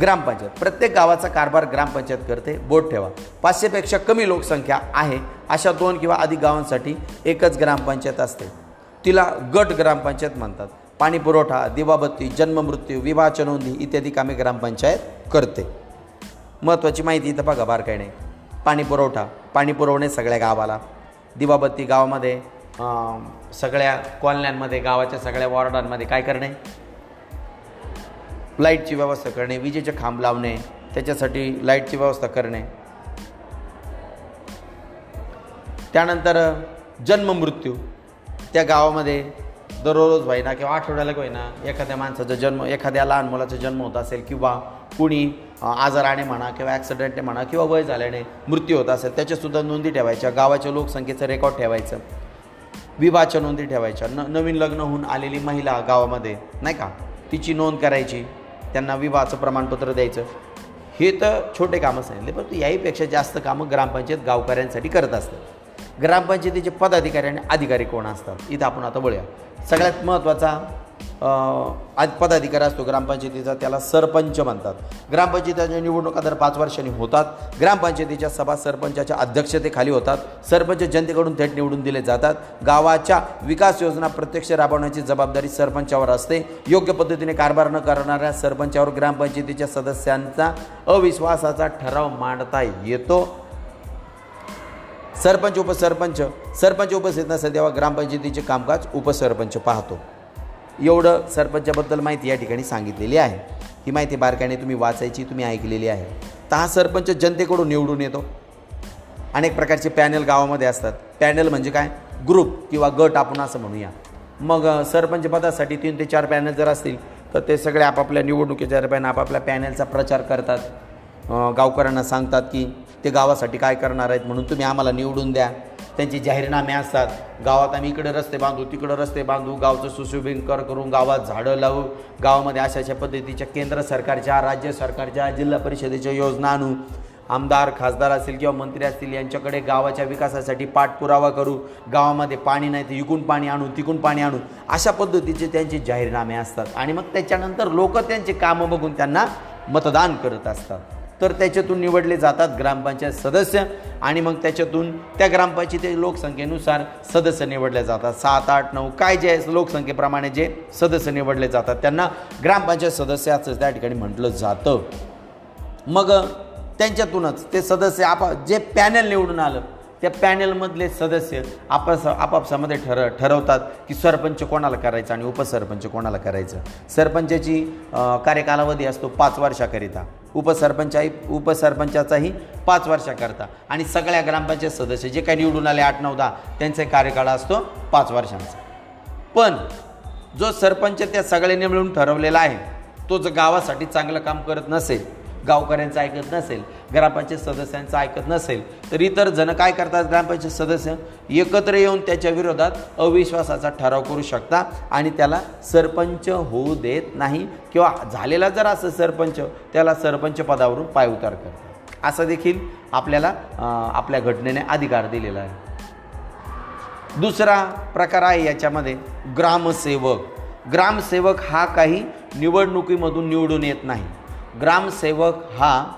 ग्रामपंचायत. प्रत्येक गावाचा कारभार ग्रामपंचायत करते. बोट ठेवा. पाचशेपेक्षा कमी लोकसंख्या आहे. अशा दोन किंवा अधिक गावांसाठी एकच ग्रामपंचायत असते. तिला गट ग्रामपंचायत म्हणतात. पाणी पुरवठा दिवाबत्ती जन्ममृत्यू विवाहाच्या नोंदी इत्यादी कामे ग्रामपंचायत करते. महत्त्वाची माहिती इथं बघा बारकाईने. पाणी पुरवठा पाणी पुरवणे सगळ्या गावाला. दिवाबत्ती गावामध्ये सगळ्या कॉलन्यांमध्ये गावाच्या सगळ्या वॉर्डांमध्ये काय करणे? लाईटची व्यवस्था करणे विजेचे खांब लावणे त्याच्यासाठी लाईटची व्यवस्था करणे. त्यानंतर जन्म मृत्यू त्या गावामध्ये दररोज होईना किंवा आठवड्याला होईना एखाद्या माणसाचा जन्म एखाद्या लहान मुलाचा जन्म होत असेल किंवा कुणी आजाराने म्हणा किंवा ॲक्सिडेंटने म्हणा किंवा वय झाल्याने मृत्यू होत असेल त्याच्यासुद्धा नोंदी ठेवायच्या गावाच्या लोकसंख्येचं रेकॉर्ड ठेवायचं विवाहाच्या नोंदी ठेवायच्या. न नवीन लग्न होऊन आलेली महिला गावामध्ये नाही का? तिची नोंद करायची त्यांना विवाहाचं प्रमाणपत्र द्यायचं. हे तर छोटे कामं सांगितले पण याहीपेक्षा जास्त कामं ग्रामपंचायत गावकऱ्यांसाठी करत असतात. ग्रामपंचायतीचे पदाधिकारी आणि अधिकारी कोण असतात? इथं आपण आता बोलूया सगळ्यात महत्त्वाचा पदाधिकारी असतो ग्रामपंचायतीचा त्याला सरपंच म्हणतात. ग्रामपंचायतीच्या निवडणुका दर पाच वर्षांनी होतात. ग्रामपंचायतीच्या सभा सरपंचाच्या अध्यक्षतेखाली होतात. सरपंच जनतेकडून थेट निवडून दिले जातात. गावाच्या विकास योजना प्रत्यक्ष राबवण्याची जबाबदारी सरपंचावर असते. योग्य पद्धतीने कारभार न करणाऱ्या सरपंचावर ग्रामपंचायतीच्या सदस्यांचा अविश्वासाचा ठराव मांडता येतो. सरपंच उपसरपंच. सरपंच उपस्थित नसेल तेव्हा ग्रामपंचायतीचे कामकाज उपसरपंच पाहतो. एवढं सरपंचाबद्दल माहिती या ठिकाणी सांगितलेली आहे. ही माहिती बारकाईने तुम्ही वाचायची तुम्ही ऐकलेली आहे. तर हा सरपंच जनतेकडून निवडून येतो. अनेक प्रकारचे पॅनल गावामध्ये असतात. पॅनल म्हणजे काय? ग्रुप किंवा गट आपण असं म्हणूया. मग सरपंच पदासाठी तीन ते चार पॅनल जर असतील तर ते सगळे आपापल्या निवडणुकीच्या दरम्यान आपापल्या पॅनलचा प्रचार करतात. गावकऱ्यांना सांगतात की ते गावासाठी काय करणार आहेत म्हणून तुम्ही आम्हाला निवडून द्या. त्यांचे जाहीरनामे असतात. गावात आम्ही इकडे रस्ते बांधू तिकडं रस्ते बांधू गावचं सुशोभीकरण करून गावात झाडं लावू. गावामध्ये अशा अशा पद्धतीच्या केंद्र सरकारच्या राज्य सरकारच्या जिल्हा परिषदेच्या योजना आणू. आमदार खासदार असतील किंवा मंत्री असतील यांच्याकडे गावाच्या विकासासाठी पाठपुरावा करू. गावामध्ये पाणी नाही तर इकून पाणी आणू तिकून पाणी आणू. अशा पद्धतीचे त्यांचे जाहीरनामे असतात. आणि मग त्याच्यानंतर लोक त्यांचे कामं बघून त्यांना मतदान करत असतात. तर त्याच्यातून निवडले जातात ग्रामपंचायत सदस्य आणि मग त्याच्यातून त्या ग्रामपंचायती लोकसंख्येनुसार सदस्य निवडले जातात. सात आठ नऊ काय जे आहे लोकसंख्येप्रमाणे जे सदस्य निवडले जातात. त्यांना ग्रामपंचायत सदस्य असं त्या ठिकाणी म्हटलं जातं. मग त्यांच्यातूनच ते सदस्य आपा जे पॅनल निवडून आलं त्या पॅनलमधले सदस्य आपस आपापसामध्ये ठर ठरवतात की सरपंच कोणाला करायचं आणि उपसरपंच कोणाला करायचं. सरपंचाची कार्यकालावधी असतो पाच वर्षाकरिता. उपसरपंचाही उपसरपंचाचाही पाच वर्षाकरता. आणि सगळ्या ग्रामपंचायत सदस्य जे काही निवडून आले आठ नऊ दहा त्यांचा कार्यकाळ असतो पाच वर्षांचा. पण जो सरपंच त्या सगळ्यांनी मिळून ठरवलेला आहे तो जर गावासाठी चांगलं काम करत नसेल गावकऱ्यांचं ऐकत नसेल ग्रामपंचायत सदस्यांचं ऐकत नसेल तर इतर जण काय करतात? ग्रामपंचायत सदस्य एकत्र येऊन त्याच्या विरोधात अविश्वासाचा ठराव करू शकता आणि त्याला सरपंच होऊ देत नाही किंवा झालेला जर असं सरपंच त्याला सरपंच पदावरून पायउतार करतात. असं देखील आपल्याला आपल्या घटनेने अधिकार दिलेला आहे. दुसरा प्रकार आहे याच्यामध्ये ग्रामसेवक. ग्रामसेवक हा काही निवडणुकीमधून निवडून येत नाही. ग्रामसेवक हा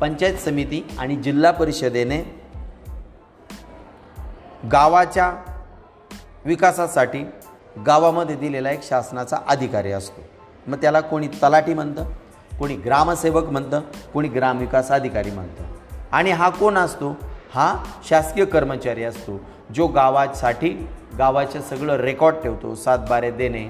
पंचायत समिती आणि जिल्हा परिषदेने गावाच्या विकासासाठी गावामध्ये दिलेला एक शासनाचा अधिकारी असतो. मग त्याला कोणी तलाठी म्हणतं कोणी ग्रामसेवक म्हणतं कोणी ग्रामविकास अधिकारी म्हणतं. आणि हा कोण असतो? हा शासकीय कर्मचारी असतो जो गावासाठी गावाचं सगळं रेकॉर्ड ठेवतो सातबारे देणे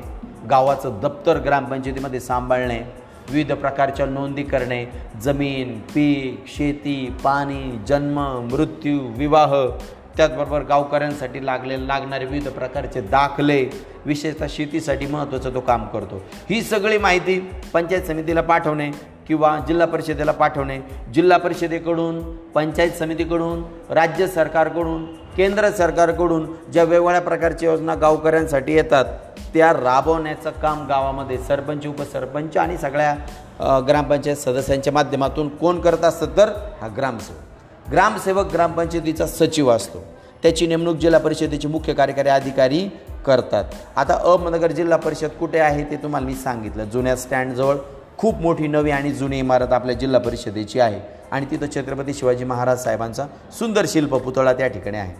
गावाचं दप्तर ग्रामपंचायतीमध्ये सांभाळणे विविध प्रकारच्या नोंदी करणे जमीन पीक शेती पाणी जन्म मृत्यू विवाह त्याचबरोबर गावकऱ्यांसाठी लागले लागणारे विविध प्रकारचे दाखले विशेषतः शेतीसाठी महत्त्वाचं तो काम करतो. ही सगळी माहिती पंचायत समितीला पाठवणे किंवा जिल्हा परिषदेला पाठवणे. जिल्हा परिषदेकडून पंचायत समितीकडून राज्य सरकारकडून केंद्र सरकारकडून ज्या वेगवेगळ्या प्रकारच्या योजना गावकऱ्यांसाठी येतात त्या राबवण्याचं काम गावामध्ये सरपंच उपसरपंच आणि सगळ्या ग्रामपंचायत सदस्यांच्या माध्यमातून कोण करत असतं तर हा ग्रामसेवक. ग्रामसेवक ग्रामपंचायतीचा सचिव असतो. त्याची नेमणूक जिल्हा परिषदेचे मुख्य कार्यकारी अधिकारी करतात. आता अहमदनगर जिल्हा परिषद कुठे आहे ते तुम्हाला मी सांगितलं. जुन्या स्टँडजवळ खूप मोठी नवी आणि जुनी इमारत आपल्या जिल्हा परिषदेची आहे. आणि तिथं छत्रपती शिवाजी महाराज साहेबांचा सुंदर शिल्प पुतळा त्या ठिकाणी आहे.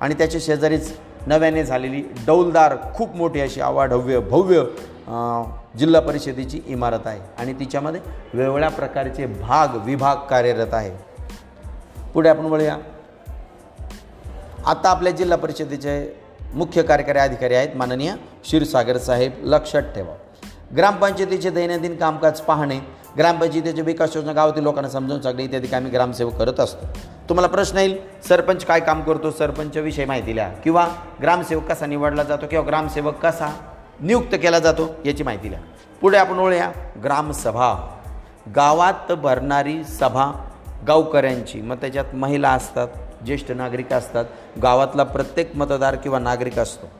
आणि त्याच्या शेजारीच नव्याने झालेली डौलदार खूप मोठी अशी आवाढव्य भव्य जिल्हा परिषदेची इमारत आहे. आणि तिच्यामध्ये वेगवेगळ्या प्रकारचे भाग विभाग कार्यरत आहे. पुढे आपण वळूया. आता आपल्या जिल्हा परिषदेचे मुख्य कार्यकारी अधिकारी आहेत माननीय क्षीरसागर साहेब. लक्षात ठेवा. ग्रामपंचायतीचे दैनंदिन कामकाज पाहणे ग्रामपंचायतीच्या विकास योजना गावातील लोकांना समजावून सांगणे इत्यादी कामे ग्रामसेवक करत असतो. तुम्हाला प्रश्न येईल सरपंच काय काम करतो? सरपंचविषयी माहिती लिहा. किंवा ग्रामसेवक कसा निवडला जातो? किंवा ग्रामसेवक कसा नियुक्त केला जातो? याची माहिती लिहा. पुढे आपण ओळूया ग्रामसभा. गावात भरणारी सभा गावकऱ्यांची. मग त्याच्यात महिला असतात ज्येष्ठ नागरिक असतात. गावातला प्रत्येक मतदार किंवा नागरिक असतो.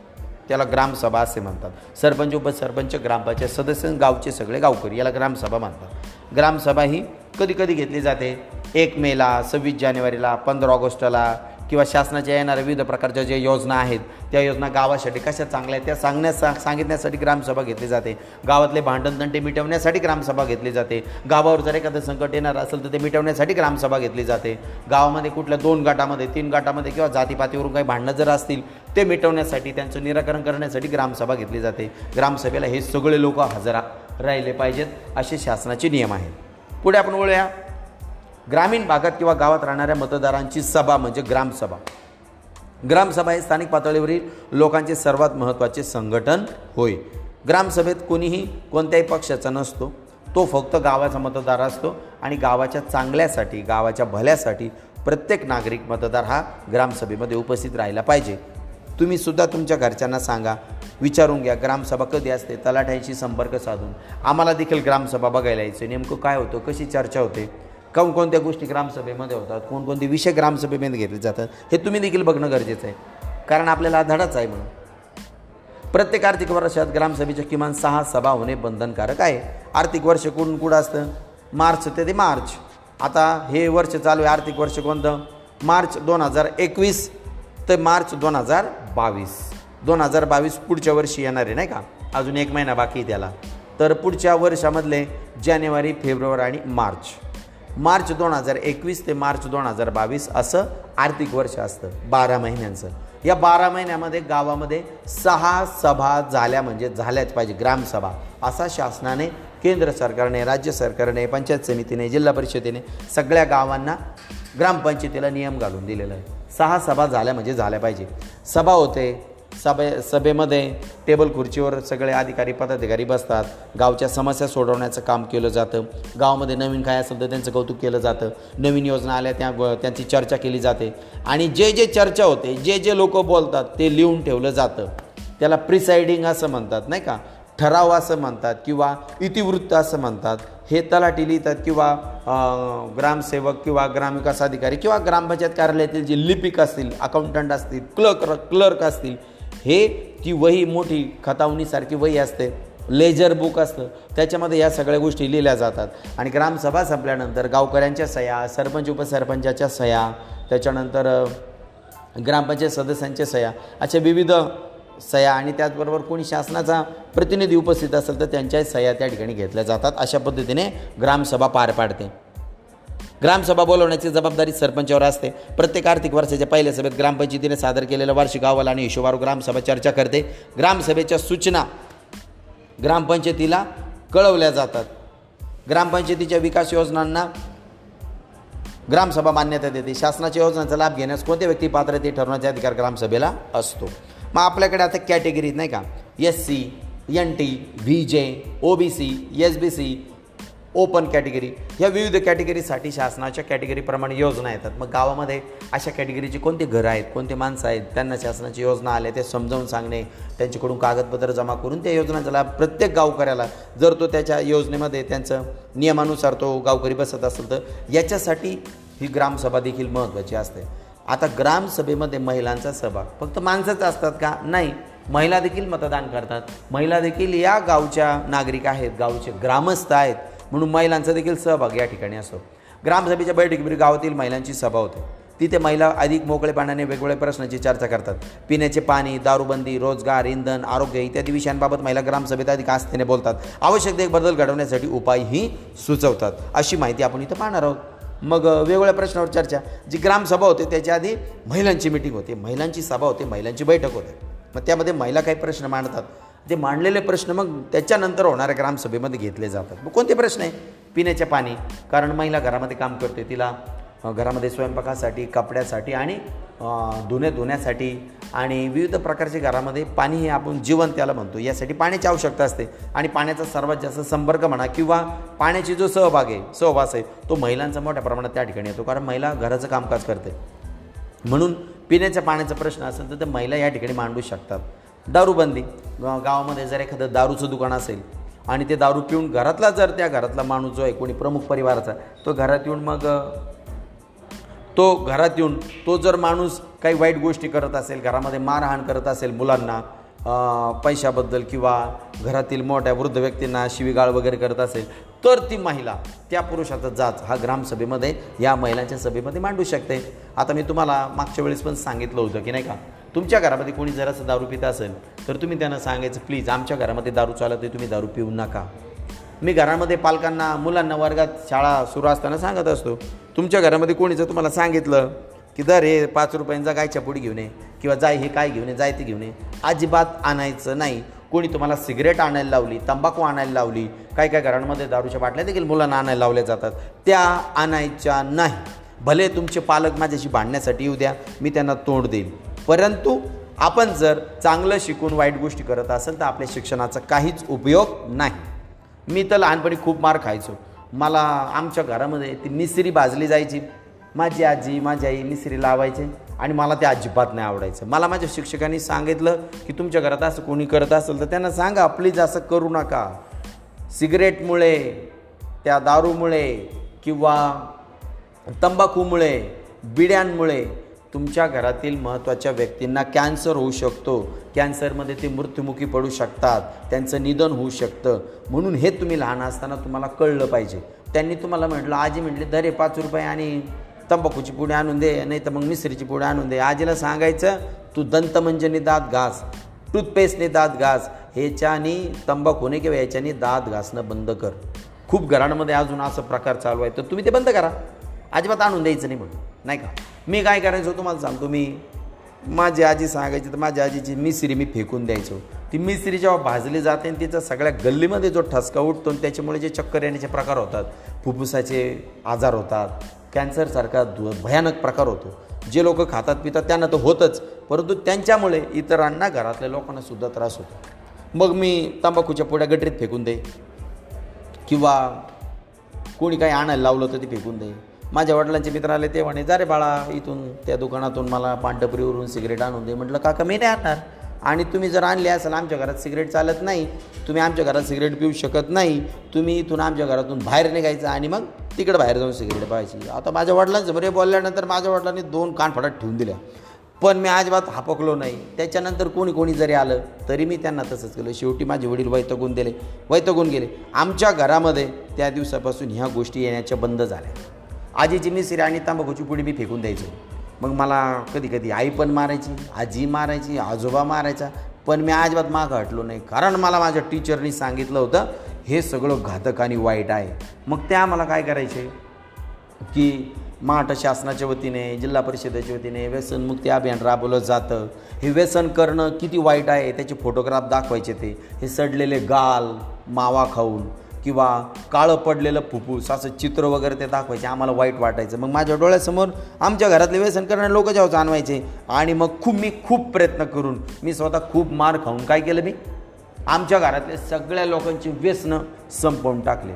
त्याला ग्रामसभा असे म्हणतात. सरपंच उपसरपंच ग्रामपंचायत सदस्य गावचे सगळे गावकरी याला ग्रामसभा म्हणतात. ग्रामसभा ही कधी कधी घेतली जाते. एक मेला सव्वीस जानेवारीला पंधरा ऑगस्टला किंवा शासनाच्या येणाऱ्या विविध प्रकारच्या ज्या योजना आहेत त्या योजना गावासाठी कशा चांगल्या आहेत त्या सांगण्यास सांगितण्यासाठी ग्रामसभा घेतली जाते. गावातले भांडणतंटे मिटवण्यासाठी ग्रामसभा घेतली जाते. गावावर जर एखादं संकट येणार असेल तर ते मिटवण्यासाठी ग्रामसभा घेतली जाते. गावामध्ये कुठल्या दोन गटामध्ये तीन गटामध्ये किंवा जातीपातीवरून काही भांडणं जर असतील ते मिटवण्यासाठी त्यांचं निराकरण करण्यासाठी ग्रामसभा घेतली जाते. ग्रामसभेला हे सगळे लोक हजर राहिले पाहिजेत असे शासनाचे नियम आहेत. पुढे आपण वळूया. ग्रामीण भागात किंवा गावात राहणाऱ्या मतदारांची सभा म्हणजे ग्रामसभा. ग्रामसभा हे स्थानिक पातळीवरील लोकांचे सर्वात महत्त्वाचे संघटन होय. ग्रामसभेत कोणीही कोणत्याही पक्षाचा नसतो. तो फक्त गावाचा मतदार असतो आणि गावाच्या चांगल्यासाठी गावाच्या भल्यासाठी प्रत्येक नागरिक मतदार हा ग्रामसभेमध्ये उपस्थित राहिला पाहिजे. तुम्ही सुद्धा तुमच्या घरच्यांना सांगा. विचारून घ्या. ग्रामसभा कधी असते? तलाठ्यांशी संपर्क साधून. आम्हाला देखील ग्रामसभा बघायला यायचं नेमकं काय होतं? कशी चर्चा होते? कोणकोणत्या गोष्टी ग्रामसभेमध्ये होतात? कोणकोणते विषय ग्रामसभेमध्ये घेतले जातात? हे तुम्ही देखील बघणं गरजेचं आहे. कारण आपल्याला धडाच आहे म्हणून. प्रत्येक आर्थिक वर्षात ग्रामसभेच्या किमान सहा सभा होणे बंधनकारक आहे. आर्थिक वर्ष कुठून कुठं असतं? मार्च ते ते मार्च. आता हे वर्ष चालू आहे. आर्थिक वर्ष कोणतं? मार्च दोन हजार एकवीस. ते मार्च दोन हजार बावीस. दोन हजार बावीस पुढच्या वर्षी येणार आहे नाही का? अजून एक महिना बाकी त्याला. तर पुढच्या वर्षामधले जानेवारी फेब्रुवारी आणि मार्च. मार्च दोन हजार एकवीस ते मार्च दोन हजार बावीस असं आर्थिक वर्ष असतं बारा महिन्यांचं. या बारा महिन्यामध्ये गावामध्ये सहा सभा झाल्या म्हणजे झाल्याच पाहिजे ग्रामसभा असा शासनाने केंद्र सरकारने राज्य सरकारने पंचायत समितीने जिल्हा परिषदेने सगळ्या गावांना ग्रामपंचायतीला नियम घालून दिलेला आहे. सहा सभा झाल्या म्हणजे झाल्या पाहिजे. सभा होते सभे सभेमध्ये टेबल खुर्चीवर सगळे अधिकारी पदाधिकारी बसतात. गावच्या समस्या सोडवण्याचं काम केलं जातं. गावामध्ये नवीन काय असेल तर त्यांचं कौतुक केलं जातं. नवीन योजना आल्या त्या त्यांची चर्चा केली जाते. आणि जे जे चर्चा होते जे जे लोक बोलतात ते लिहून ठेवलं जातं. त्याला प्रिसाइडिंग असं म्हणतात नाही का? ठराव असं म्हणतात किंवा इतिवृत्त असं म्हणतात हे तलाठी लिहितात किंवा ग्रामसेवक किंवा ग्रामविकास अधिकारी किंवा ग्रामपंचायत कार्यालयातील जे लिपिक असतील अकाउंटंट असतील क्लर्क क्लर्क असतील हे ती वही मोठी खतावणीसारखी वही असते लेजर बुक असतं. त्याच्यामध्ये या सगळ्या गोष्टी लिहिल्या जातात. आणि ग्रामसभा संपल्यानंतर गावकऱ्यांच्या सह्या सरपंच उपसरपंचाच्या सह्या त्याच्यानंतर ग्रामपंचायत सदस्यांच्या सह्या अशा विविध सह्या आणि त्याचबरोबर कोणी शासनाचा प्रतिनिधी उपस्थित असेल तर त्यांच्या सह्या त्या ठिकाणी घेतल्या जातात. अशा पद्धतीने ग्रामसभा पार पाडते. ग्रामसभा बोलवण्याची जबाबदारी सरपंचावर असते. प्रत्येक आर्थिक वर्षाच्या पहिल्या सभेत ग्रामपंचायतीने सादर केलेला वार्षिक अहवाल आणि हिशोबावर ग्रामसभा चर्चा करते. ग्रामसभेच्या सूचना ग्रामपंचायतीला कळवल्या जातात. ग्रामपंचायतीच्या विकास योजनांना ग्रामसभा मान्यता देते. शासनाच्या योजनांचा लाभ घेण्यास कोणत्या व्यक्ती पात्र ते ठरवण्याचा अधिकार ग्रामसभेला असतो. मग आपल्याकडे आता कॅटेगरीज नाही का? S C N T V J O B C S B C open category या विविध कॅटेगरीसाठी शासनाच्या कॅटेगरीप्रमाणे योजना येतात. मग गावामध्ये अशा कॅटेगरीची कोणती घरं आहेत कोणते माणसं आहेत त्यांना शासनाची योजना आल्या ते समजावून सांगणे त्यांच्याकडून कागदपत्र जमा करून त्या योजनांचा लाभ प्रत्येक गावकऱ्याला जर तो त्याच्या योजनेमध्ये त्यांचं नियमानुसार तो गावकरी बसत असेल तर याच्यासाठी ही ग्रामसभा देखील महत्त्वाची असते. आता ग्रामसभेमध्ये महिलांचा सहभाग फक्त माणसंच असतात का? नाही. महिला देखील मतदान करतात. महिला देखील या गावच्या नागरिक आहेत गावचे ग्रामस्थ आहेत म्हणून महिलांचा देखील सहभाग या ठिकाणी असतो. ग्रामसभेच्या बैठकीवर गावातील महिलांची सभा होते. तिथे महिला अधिक मोकळेपणाने वेगवेगळ्या प्रश्नांची चर्चा करतात. पिण्याचे पाणी दारूबंदी रोजगार इंधन आरोग्य इत्यादी विषयांबाबत महिला ग्रामसभेत अधिक आस्थेने बोलतात. आवश्यक ते बदल घडवण्यासाठी उपायही सुचवतात. अशी माहिती आपण इथं पाहणार आहोत. मग वेगवेगळ्या प्रश्नावर चर्चा. जी ग्रामसभा होते त्याच्या आधी महिलांची मिटिंग होते. महिलांची सभा होते महिलांची बैठक होते. मग त्यामध्ये महिला काही प्रश्न मांडतात. ते मांडलेले प्रश्न मग त्याच्यानंतर होणाऱ्या ग्रामसभेमध्ये घेतले जातात. मग कोणते प्रश्न आहे? पिण्याचे पाणी. कारण महिला घरामध्ये काम करते तिला घरामध्ये स्वयंपाकासाठी कपड्यासाठी आणि धुणे धुण्यासाठी आणि विविध प्रकारचे घरामध्ये पाणी हे आपण जीवन त्याला म्हणतो. यासाठी पाण्याची आवश्यकता असते. आणि पाण्याचा सर्वात जास्त संपर्क म्हणा किंवा पाण्याची जो सहभाग आहे सहवास आहे तो महिलांचा मोठ्या प्रमाणात त्या ठिकाणी येतो. कारण महिला घराचं कामकाज करते. म्हणून पिण्याच्या पाण्याचा प्रश्न असेल तर ते महिला या ठिकाणी मांडू शकतात. दारूबंदी. गावामध्ये जर एखादं दारूचं दुकान असेल आणि ते दारू पिऊन घरातला जर त्या घरातला माणूस जो आहे कोणी प्रमुख परिवाराचा तो घरात येऊन मग तो घरात येऊन तो जर माणूस काही वाईट गोष्टी करत असेल घरामध्ये मारहाण करत असेल मुलांना पैशाबद्दल किंवा घरातील मोठ्या वृद्ध व्यक्तींना शिवीगाळ वगैरे करत असेल तर ती महिला त्या पुरुषाचा जाच हा ग्रामसभेमध्ये या महिलांच्या सभेमध्ये मांडू शकते. आता मी तुम्हाला मागच्या वेळेस पण सांगितलं होतं की नाही का तुमच्या घरामध्ये कोणी जरासं दारू पित असेल तर तुम्ही त्यांना सांगायचं प्लीज आमच्या घरामध्ये दारू चालत आहे तुम्ही दारू पिऊ नका. मी घरामध्ये पालकांना मुलांना वर्गात शाळा सुरू असताना सांगत असतो तुमच्या घरामध्ये कोणी जर तुम्हाला सांगितलं की दर हे पाच रुपयांचा गायच्या पुढे घेऊन ये किंवा जाय हे काय घेऊन ये जाय ते घेऊन ये? अजिबात आणायचं नाही. कोणी तुम्हाला सिगरेट आणायला लावली तंबाखू आणायला लावली काय काय घरांमध्ये दारूच्या बाटल्या देखील मुलांना आणायला लावल्या जातात त्या आणायच्या नाही. भले तुमचे पालक माझ्याशी भांडण्यासाठी येऊ द्या मी त्यांना तोंड देईन. परंतु आपण जर चांगलं शिकून वाईट गोष्टी करत असेल तर आपल्या शिक्षणाचा काहीच उपयोग नाही. मी तर लहानपणी खूप मार खायचो. मला आमच्या घरामध्ये ती मिसरी भाजली जायची. माझी आजी माझी आई मिसरी लावायचे आणि मला ते अजिबात नाही आवडायचं. मला माझ्या शिक्षकांनी सांगितलं की तुमच्या घरात असं कोणी करत असेल तर त्यांना सांगा प्लीज असं करू नका. सिगरेटमुळे त्या दारूमुळे किंवा तंबाखूमुळे बिड्यांमुळे तुमच्या घरातील महत्त्वाच्या व्यक्तींना कॅन्सर होऊ शकतो. कॅन्सरमध्ये ते मृत्युमुखी पडू शकतात. त्यांचं निधन होऊ शकतं. म्हणून हे तुम्ही लहान असताना तुम्हाला कळलं पाहिजे. त्यांनी तुम्हाला म्हटलं आजी म्हटले दरे पाच रुपये आणि तंबाखूची पुढे आणून दे नाही तर मग मिसरीची पुढे आणून दे. आजीला सांगायचं तू दंतमंजनी दात घास टूथपेस्टने दात घास ह्याच्यानी तंबाखूने किंवा याच्यानी दात घासणं बंद कर. खूप घरांमध्ये अजून असं प्रकार चालू आहे. तर तुम्ही ते बंद करा. अजिबात आणून द्यायचं नाही म्हणून. नाही का? मी काय करायचो तुम्हाला सांगतो मी माझी आजी सांगायची तर माझ्या आजीची मिसरी मी फेकून द्यायचो. ती मिसरी जेव्हा भाजली जाते आणि तिचा सगळ्या गल्लीमध्ये जो ठसका उठतो आणि त्याच्यामुळे जे चक्कर येण्याचे प्रकार होतात फुफ्फुसाचे आजार होतात कॅन्सरसारखा दु भयानक प्रकार होतो. जे लोक खातात पितात त्यांना तर होतच परंतु त्यांच्यामुळे इतरांना घरातल्या लोकांना सुद्धा त्रास होतो. मग मी तंबाखूच्या पुढ्या गटरीत फेकून दे. किंवा कोणी काही आणायला लावलं तर ते फेकून दे. माझ्या वडिलांचे मित्र आले ते म्हणे जा रे बाळा इथून त्या दुकानातून मला पानटपरीवरून सिगरेट आणून दे. म्हटलं काका मी नाही आणणार. आणि तुम्ही जर आणले असाल आमच्या घरात सिगरेट चालत नाही. तुम्ही आमच्या घरात सिगरेट पिऊ शकत नाही. तुम्ही इथून आमच्या घरातून बाहेर निघायचं आणि मग तिकडे बाहेर जाऊन सिगरेट पाहायची. आता माझ्या वडिलांचं बरे बोलल्यानंतर माझ्या वडिलांनी दोन कान फडात ठेवून दिल्या. पण मी अजिबात हापकलो नाही. त्याच्यानंतर कोणी कोणी जरी आलं तरी मी त्यांना तसंच केलं. शेवटी माझे वडील वैतगून दिले. वैतगून गेले. आमच्या घरामध्ये त्या दिवसापासून ह्या गोष्टी येण्याच्या बंद झाल्या. आजीची मिसरी आणि तांबाखूची पुढे मी फेकून द्यायचो. मग मला कधी कधी आई पण मारायची आजी मारायची आजोबा मारायचा. पण मी अजिबात मागं हटलो नाही. कारण मला माझ्या टीचरनी सांगितलं होतं हे सगळं घातक आणि वाईट आहे. मग त्या मला काय करायचे? की महाराष्ट्र शासनाच्या वतीने जिल्हा परिषदेच्या वतीने व्यसनमुक्ती अभियान राबवलं जातं. हे व्यसन करणं किती वाईट आहे त्याचे फोटोग्राफ दाखवायचे ते. हे सडलेले गाल मावा खाऊन. किंवा काळं पडलेलं फुफ्फुस असं चित्र वगैरे ते दाखवायचे आम्हाला वाईट वाटायचं. मग माझ्या डोळ्यासमोर आमच्या घरातले व्यसन करणारे लोक जेव्हा जाणवायचे आणि मग खूप मी खूप प्रयत्न करून मी स्वतः खूप मार खाऊन काय केलं मी? आमच्या घरातले सगळ्या लोकांची व्यसनं संपवून टाकले.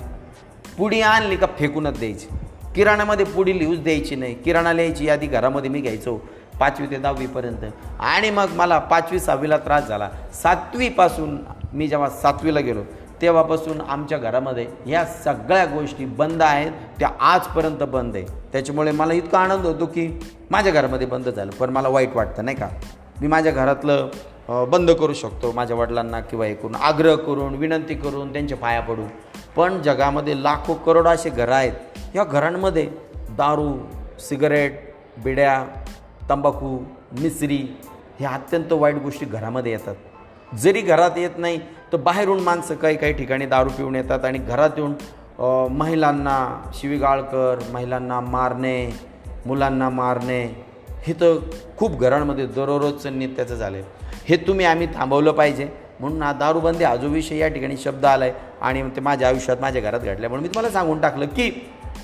पुडी आणली का फेकूनच द्यायची. किराणामध्ये पुढी लिहूच द्यायची नाही. किराणा लिहायची यादी घरामध्ये मी घ्यायचो पाचवी ते दहावीपर्यंत आणि मग मला पाचवी सहावीला त्रास झाला. सातवीपासून मी जेव्हा सातवीला गेलो तेव्हापासून आमच्या घरामध्ये ह्या सगळ्या गोष्टी बंद आहेत. त्या आजपर्यंत बंद आहे. त्याच्यामुळे मला इतका आनंद होतो की माझ्या घरामध्ये बंद झालं. पण मला वाईट वाटतं नाही का? मी माझ्या घरातलं बंद करू शकतो माझ्या वडिलांना किंवा हे करून आग्रह करून विनंती करून त्यांच्या पाया पडून पण जगामध्ये लाखो करोड असे घरं आहेत. या घरांमध्ये दारू सिगरेट बिड्या तंबाखू मिसरी ह्या अत्यंत वाईट गोष्टी घरामध्ये येतात. जरी घरात येत नाही तर बाहेरून माणसं काही काही ठिकाणी दारू पिऊन येतात आणि घरात येऊन महिलांना शिवीगाळकर महिलांना मारणे मुलांना मारणे हे तर खूप घरांमध्ये दररोजचं नित्याचं झालं आहे हे तुम्ही आम्ही थांबवलं पाहिजे. म्हणून हा दारूबंदी हा या ठिकाणी शब्द आला आहे आणि ते माझ्या आयुष्यात माझ्या घरात घडल्यामुळे मी तुम्हाला सांगून टाकलं की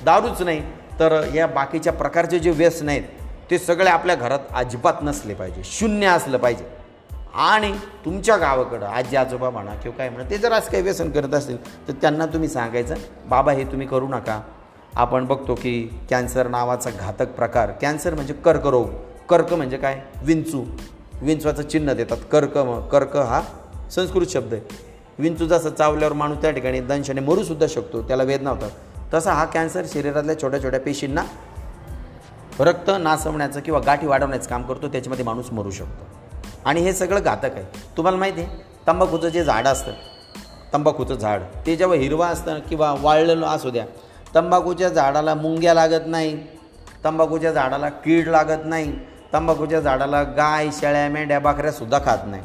दारूच नाही तर या बाकीच्या प्रकारचे जे व्यसन आहेत ते सगळे आपल्या घरात अजिबात नसले पाहिजे. शून्य असलं पाहिजे. आणि तुमच्या गावाकडं आजी आजोबा म्हणा किंवा काय म्हणा ते जर असं काही व्यसन करत असतील तर त्यांना तुम्ही सांगायचं बाबा हे तुम्ही करू नका. आपण बघतो की कॅन्सर नावाचा घातक प्रकार कॅन्सर म्हणजे कर्करोग. कर्क म्हणजे काय? विंचू. विंचवाचं चिन्ह देतात. कर्क कर्क हा संस्कृत शब्द आहे. विंचू जसं चावल्यावर माणूस त्या ठिकाणी दंशाने मरूसुद्धा शकतो त्याला वेदना होतात. तसा हा कॅन्सर शरीरातल्या छोट्या छोट्या पेशींना रक्त नासवण्याचं किंवा गाठी वाढवण्याचं काम करतो त्याच्यामध्ये माणूस मरू शकतो. आणि हे सगळं घातक आहे. तुम्हाला माहिती आहे तंबाखूचं जे झाड असतं तंबाखूचं झाड ते जेव्हा हिरवा असतं किंवा वाळलेलं असू द्या तंबाखूच्या झाडाला मुंग्या लागत नाही तंबाखूच्या झाडाला कीड लागत नाही तंबाखूच्या झाडाला गाय शेळ्या मेंढ्या बाकऱ्यासुद्धा खात नाही.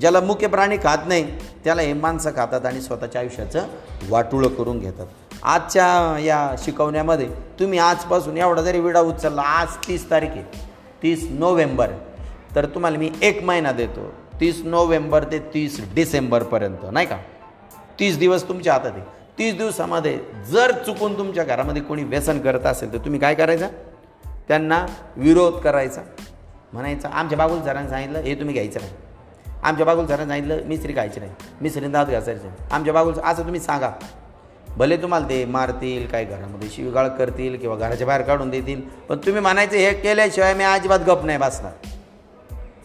ज्याला मुख्य प्राणी खात नाही त्याला हे माणसं खातात आणि स्वतःच्या आयुष्याचं वाटुळं करून घेतात. आजच्या या शिकवण्यामध्ये तुम्ही आजपासून एवढा जरी विडा उचलला आज तीस तारीख आहे तीस नोव्हेंबर तर तुम्हाला मी एक महिना देतो. तीस नोव्हेंबर ते तीस डिसेंबरपर्यंत नाही का? तीस दिवस तुमच्या हातात आहे. तीस दिवसामध्ये जर चुकून तुमच्या घरामध्ये कोणी व्यसन करत असेल तर तुम्ही काय करायचं? त्यांना विरोध करायचा. म्हणायचं आमच्या बागुल सरांनी सांगितलं हे तुम्ही घ्यायचं नाही. आमच्या बागुल सरांनी सांगितलं मिस्त्री खायची नाही. मिस्त्रीने दात घासायचे आमच्या बागुल असं तुम्ही सांगा. भले तुम्हाला ते मारतील काय घरामध्ये शिवगाळ करतील किंवा घराच्या बाहेर काढून देतील पण तुम्ही म्हणायचं हे केल्याशिवाय मी अजिबात गप नाही बसणार.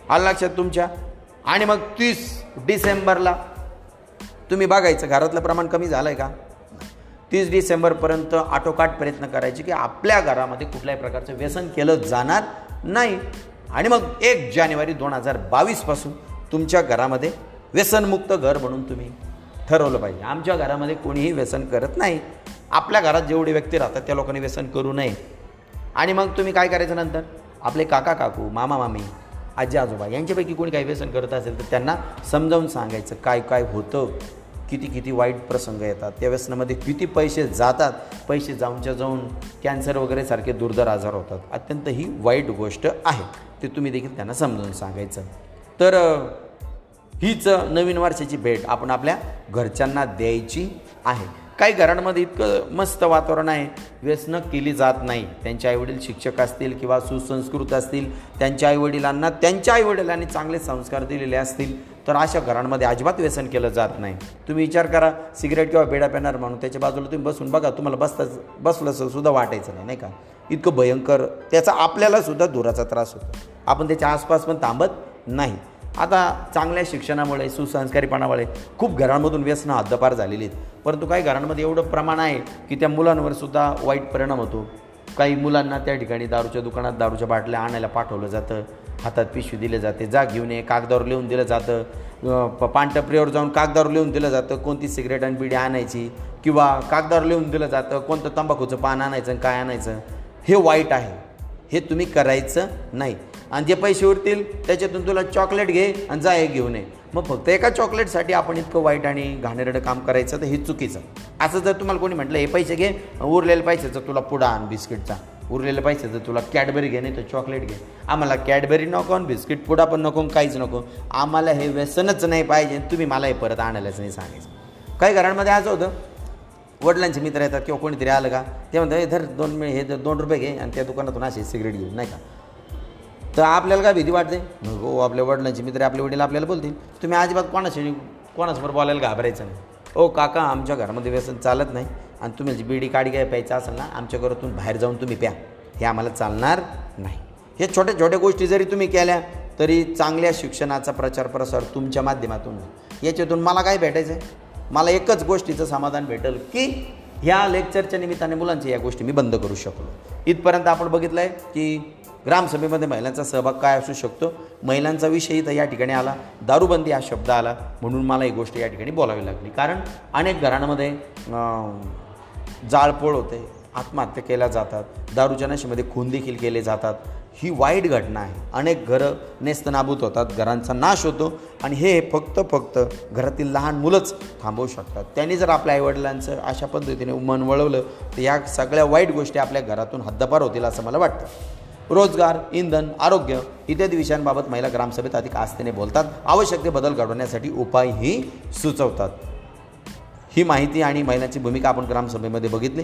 आलं लक्षात तुमच्या? आणि मग तीस डिसेंबरला तुम्ही बघायचं घरातलं प्रमाण कमी झालं आहे का? तीस डिसेंबरपर्यंत आटोकाट प्रयत्न करायचे की आपल्या घरामध्ये कुठल्याही प्रकारचं व्यसन केलं जाणार नाही. आणि मग एक जानेवारी दोन हजार बावीसपासून तुमच्या घरामध्ये व्यसनमुक्त घर म्हणून तुम्ही ठरवलं पाहिजे. आमच्या घरामध्ये कोणीही व्यसन करत नाही. आपल्या घरात जेवढे व्यक्ती राहतात त्या लोकांनी व्यसन करू नये. आणि मग तुम्ही काय करायचं नंतर? आपले काका काकू मामा मामी आजी आजोबा यांच्यापैकी कोणी काही व्यसन करत असेल तर त्यांना समजावून सांगायचं काय काय होतं? किती किती वाईट प्रसंग येतात. त्या व्यसनामध्ये किती पैसे जातात? पैसे जाऊनच्या जाऊन कॅन्सर वगैरे सारखे दुर्धर आजार होतात. अत्यंत ही वाईट गोष्ट आहे. ते तुम्ही देखील त्यांना समजावून सांगायचं. तर हीच नवीन वर्षाची भेट आपण आपल्या घरच्यांना द्यायची आहे. काही घरांमध्ये इतकं मस्त वातावरण आहे. व्यसनं केली जात नाही. त्यांचे आईवडील शिक्षक असतील किंवा सुसंस्कृत असतील त्यांच्या आईवडिलांना त्यांच्या आईवडिलांनी चांगले संस्कार दिलेले असतील तर अशा घरांमध्ये अजिबात व्यसन केलं जात नाही. तुम्ही विचार करा सिगरेट किंवा बेडा पेणार म्हणून त्याच्या बाजूला तुम्ही बसून बघा तुम्हाला बसताच बसलं सुद्धा वाटायचं नाही नाही का? इतकं भयंकर त्याचा आपल्याला सुद्धा धुराचा त्रास होतो. आपण त्याच्या आसपास पण थांबत नाही. आता चांगल्या शिक्षणामुळे सुसंस्कारीपणामुळे खूप घरांमधून व्यसनं हद्दपार झालेली आहेत. परंतु काही घरांमध्ये एवढं प्रमाण आहे की त्या मुलांवर सुद्धा वाईट परिणाम होतो. काही मुलांना त्या ठिकाणी दारूच्या दुकानात दारूच्या बाटल्या आणायला पाठवलं जातं हातात पिशवी दिले जाते जा घेऊन ये कागदावर लिहून दिलं जातं प- पानटपरीवर जाऊन कागदावर लिहून दिलं जातं कोणती सिगरेट आणि बिडी आणायची किंवा कागदावर लिहून दिलं जातं कोणतं तंबाखूचं पान आणायचं काय आणायचं. हे वाईट आहे. हे तुम्ही करायचं नाही. आणि जे पैसे उरतील त्याच्यातून तुला चॉकलेट घे आणि जा हे घेऊन ये. मग फक्त एका चॉकलेटसाठी आपण इतकं वाईट आणि घाणेरडं काम करायचं तर हे चुकीचं. असं जर तुम्हाला कोणी म्हटलं हे पैसे घे उरलेल्या पैशाचं तुला पुडा आण बिस्किटचा. उरलेल्या पैशाचं तुला कॅडबरी घे नाही तर चॉकलेट घे. आम्हाला कॅडबरी नको आणि बिस्किट पुडा पण नको आणि काहीच नको. आम्हाला हे व्यसनच नाही पाहिजे तुम्ही मला हे परत आणायलाच नाही सांगायचं. काही घरांमध्ये असं होतं वडिलांचे मित्र येतात किंवा कोणीतरी आलं का ते म्हणतात "हे धर दोन मिळ हे दोन रुपये घे आणि त्या दुकानातून असे सिगरेट घेऊन नाही का? तर आपल्याला काय भीती वाटते? हो आपल्या वडिलांचे मित्र आपले वडील आपल्याला बोलतील. तुम्ही अजिबात कोणाशी कोणासमोर बोलायला घाबरायचं नाही. ओ काका आमच्या घरामध्ये व्यसन चालत नाही. आणि तुम्ही जी बिडी काडी काय प्यायचं असेल ना आमच्या घरातून बाहेर जाऊन तुम्ही प्या. हे आम्हाला चालणार नाही. हे छोट्या छोट्या गोष्टी जरी तुम्ही केल्या तरी चांगल्या शिक्षणाचा प्रचार प्रसार तुमच्या माध्यमातून याच्यातून मला काय भेटायचं आहे मला एकच गोष्टीचं समाधान भेटेल की ह्या लेक्चरच्या निमित्ताने मुलांच्या या गोष्टी मी बंद करू शकलो. इथपर्यंत आपण बघितलं आहे की ग्रामसभेमध्ये महिलांचा सहभाग काय असू शकतो? महिलांचा विषय इथं या ठिकाणी आला. दारूबंदी हा शब्द आला. म्हणून मला ही गोष्ट या ठिकाणी बोलावी लागली. कारण अनेक घरांमध्ये जाळपोळ होते. आत्महत्या केल्या जातात. दारूच्या नशेमध्ये खून देखील केले जातात. ही वाईट घटना आहे. अनेक घरं नेस्तनाबूत होतात. घरांचा नाश होतो. आणि हे फक्त फक्त घरातील लहान मुलंच थांबवू शकतात. त्यांनी जर आपल्या आईवडिलांचं अशा पद्धतीने मन वळवलं तर या सगळ्या वाईट गोष्टी आपल्या घरातून हद्दपार होतील असं मला वाटतं. रोजगार इंधन आरोग्य इत्यादी विषयांबाबत महिला ग्रामसभेत अधिक आस्थेने बोलतात. आवश्यक ते बदल घडवण्यासाठी उपायही सुचवतात. ही माहिती आणि महिलांची भूमिका आपण ग्रामसभेमध्ये बघितली.